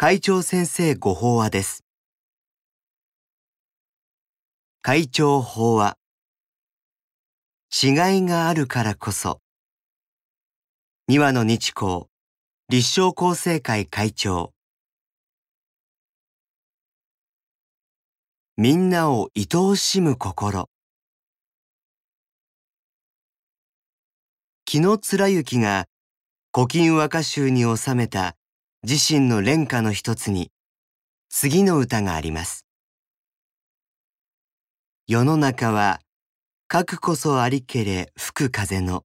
会長先生ご法話です。会長法話。違いがあるからこそ。二話の日光、立正厚生会会長。みんなを愛おしむ心。紀貫之が古今和歌集に収めた自身の連歌の一つに次の歌があります。世の中は核こそありけれ吹く風の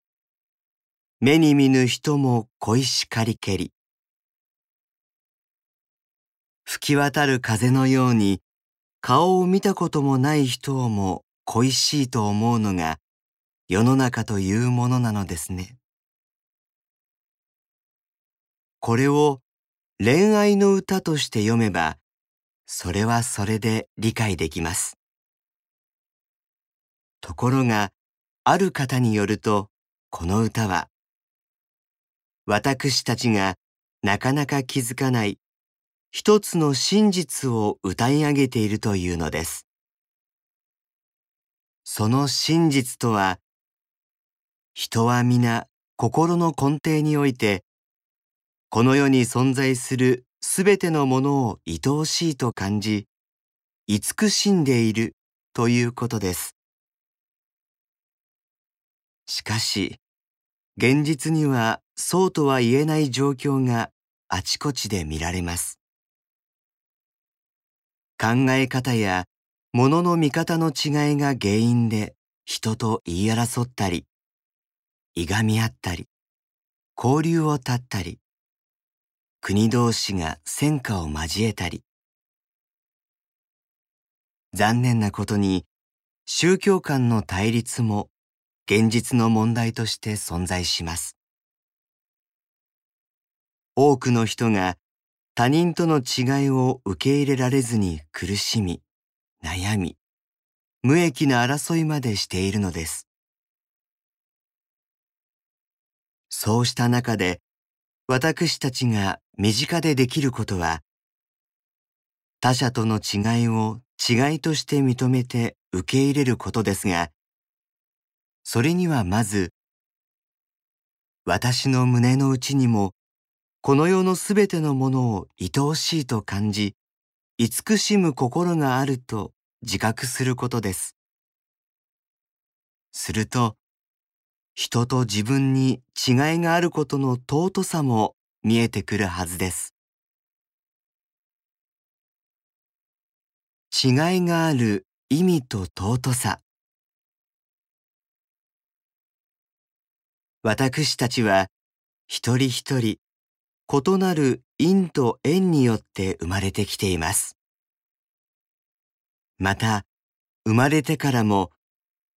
目に見ぬ人も恋しかりけり吹き渡る風のように顔を見たこともない人をも恋しいと思うのが世の中というものなのですね。これを恋愛の歌として読めば、それはそれで理解できます。ところが、ある方によると、この歌は、私たちがなかなか気づかない一つの真実を歌い上げているというのです。その真実とは、人は皆心の根底において、この世に存在するすべてのものを愛おしいと感じ、慈しんでいるということです。しかし、現実にはそうとは言えない状況があちこちで見られます。考え方や物の見方の違いが原因で人と言い争ったり、いがみ合ったり、交流を絶ったり、国同士が戦火を交えたり。残念なことに宗教間の対立も現実の問題として存在します。多くの人が他人との違いを受け入れられずに苦しみ、悩み、無益な争いまでしているのです。そうした中で、私たちが身近でできることは、他者との違いを違いとして認めて受け入れることですが、それにはまず、私の胸の内にも、この世のすべてのものを愛おしいと感じ、慈しむ心があると自覚することです。すると、人と自分に違いがあることの尊さも見えてくるはずです。違いがある意味と尊さ。私たちは一人一人異なる因と縁によって生まれてきています。また、生まれてからも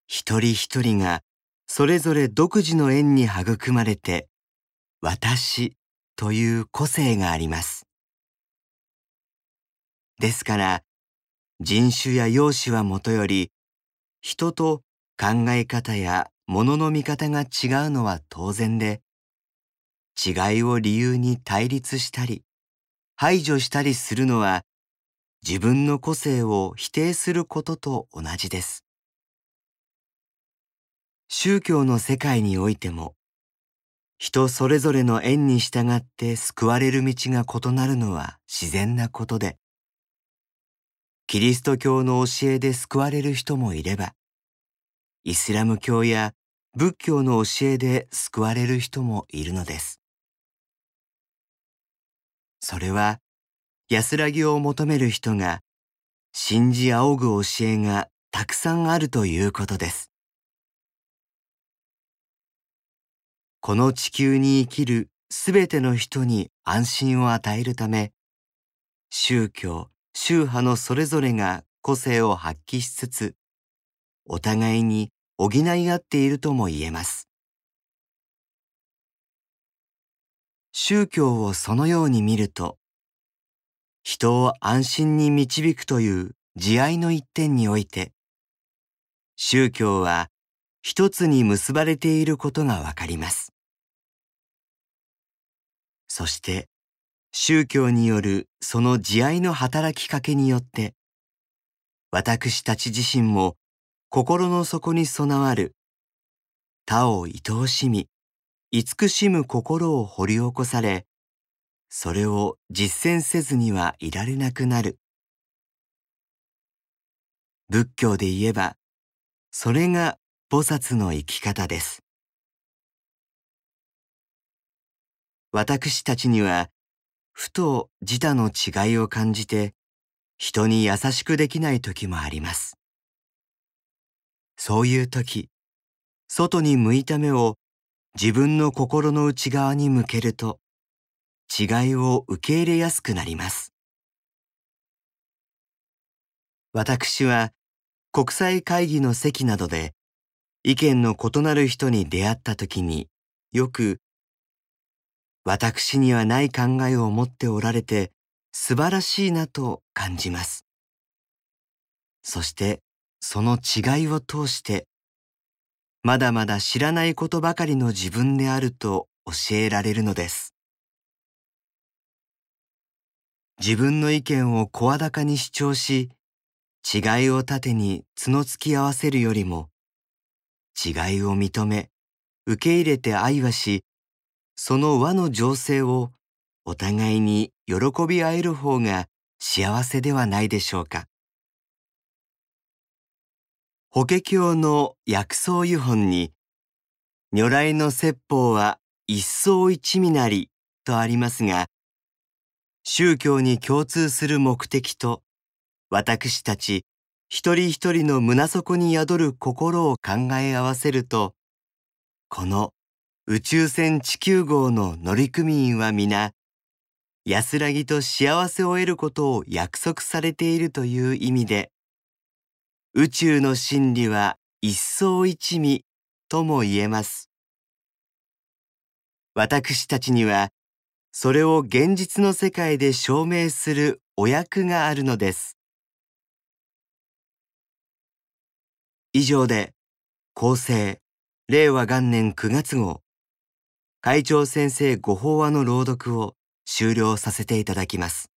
一人一人がそれぞれ独自の縁に育まれて、私という個性があります。ですから、人種や容姿はもとより、人と考え方や物の見方が違うのは当然で、違いを理由に対立したり、排除したりするのは、自分の個性を否定することと同じです。宗教の世界においても、人それぞれの縁に従って救われる道が異なるのは自然なことで、キリスト教の教えで救われる人もいれば、イスラム教や仏教の教えで救われる人もいるのです。それは安らぎを求める人が信じ仰ぐ教えがたくさんあるということです。この地球に生きるすべての人に安心を与えるため、宗教、宗派のそれぞれが個性を発揮しつつ、お互いに補い合っているとも言えます。宗教をそのように見ると、人を安心に導くという慈愛の一点において、宗教は一つに結ばれていることがわかります。そして、宗教によるその慈愛の働きかけによって私たち自身も心の底に備わる他を愛おしみ慈しむ心を掘り起こされそれを実践せずにはいられなくなる。仏教で言えばそれが菩薩の生き方です。私たちにはふと自他の違いを感じて人に優しくできない時もあります。そういう時外に向いた目を自分の心の内側に向けると違いを受け入れやすくなります。私は国際会議の席などで意見の異なる人に出会った時によく私にはない考えを持っておられて素晴らしいなと感じます。そしてその違いを通してまだまだ知らないことばかりの自分であると教えられるのです。自分の意見を声高に主張し違いを盾に角突き合わせるよりも違いを認め受け入れて愛はしその和の情勢をお互いに喜び合える方が幸せではないでしょうか。法華経の薬草湯本に如来の説法は一層一味なりとありますが宗教に共通する目的と私たち一人一人の胸底に宿る心を考え合わせるとこの宇宙船地球号の乗組員は皆、安らぎと幸せを得ることを約束されているという意味で、宇宙の真理は一層一味とも言えます。私たちには、それを現実の世界で証明するお役があるのです。以上で、厚生、令和元年9月号、会長先生ご法話の朗読を終了させていただきます。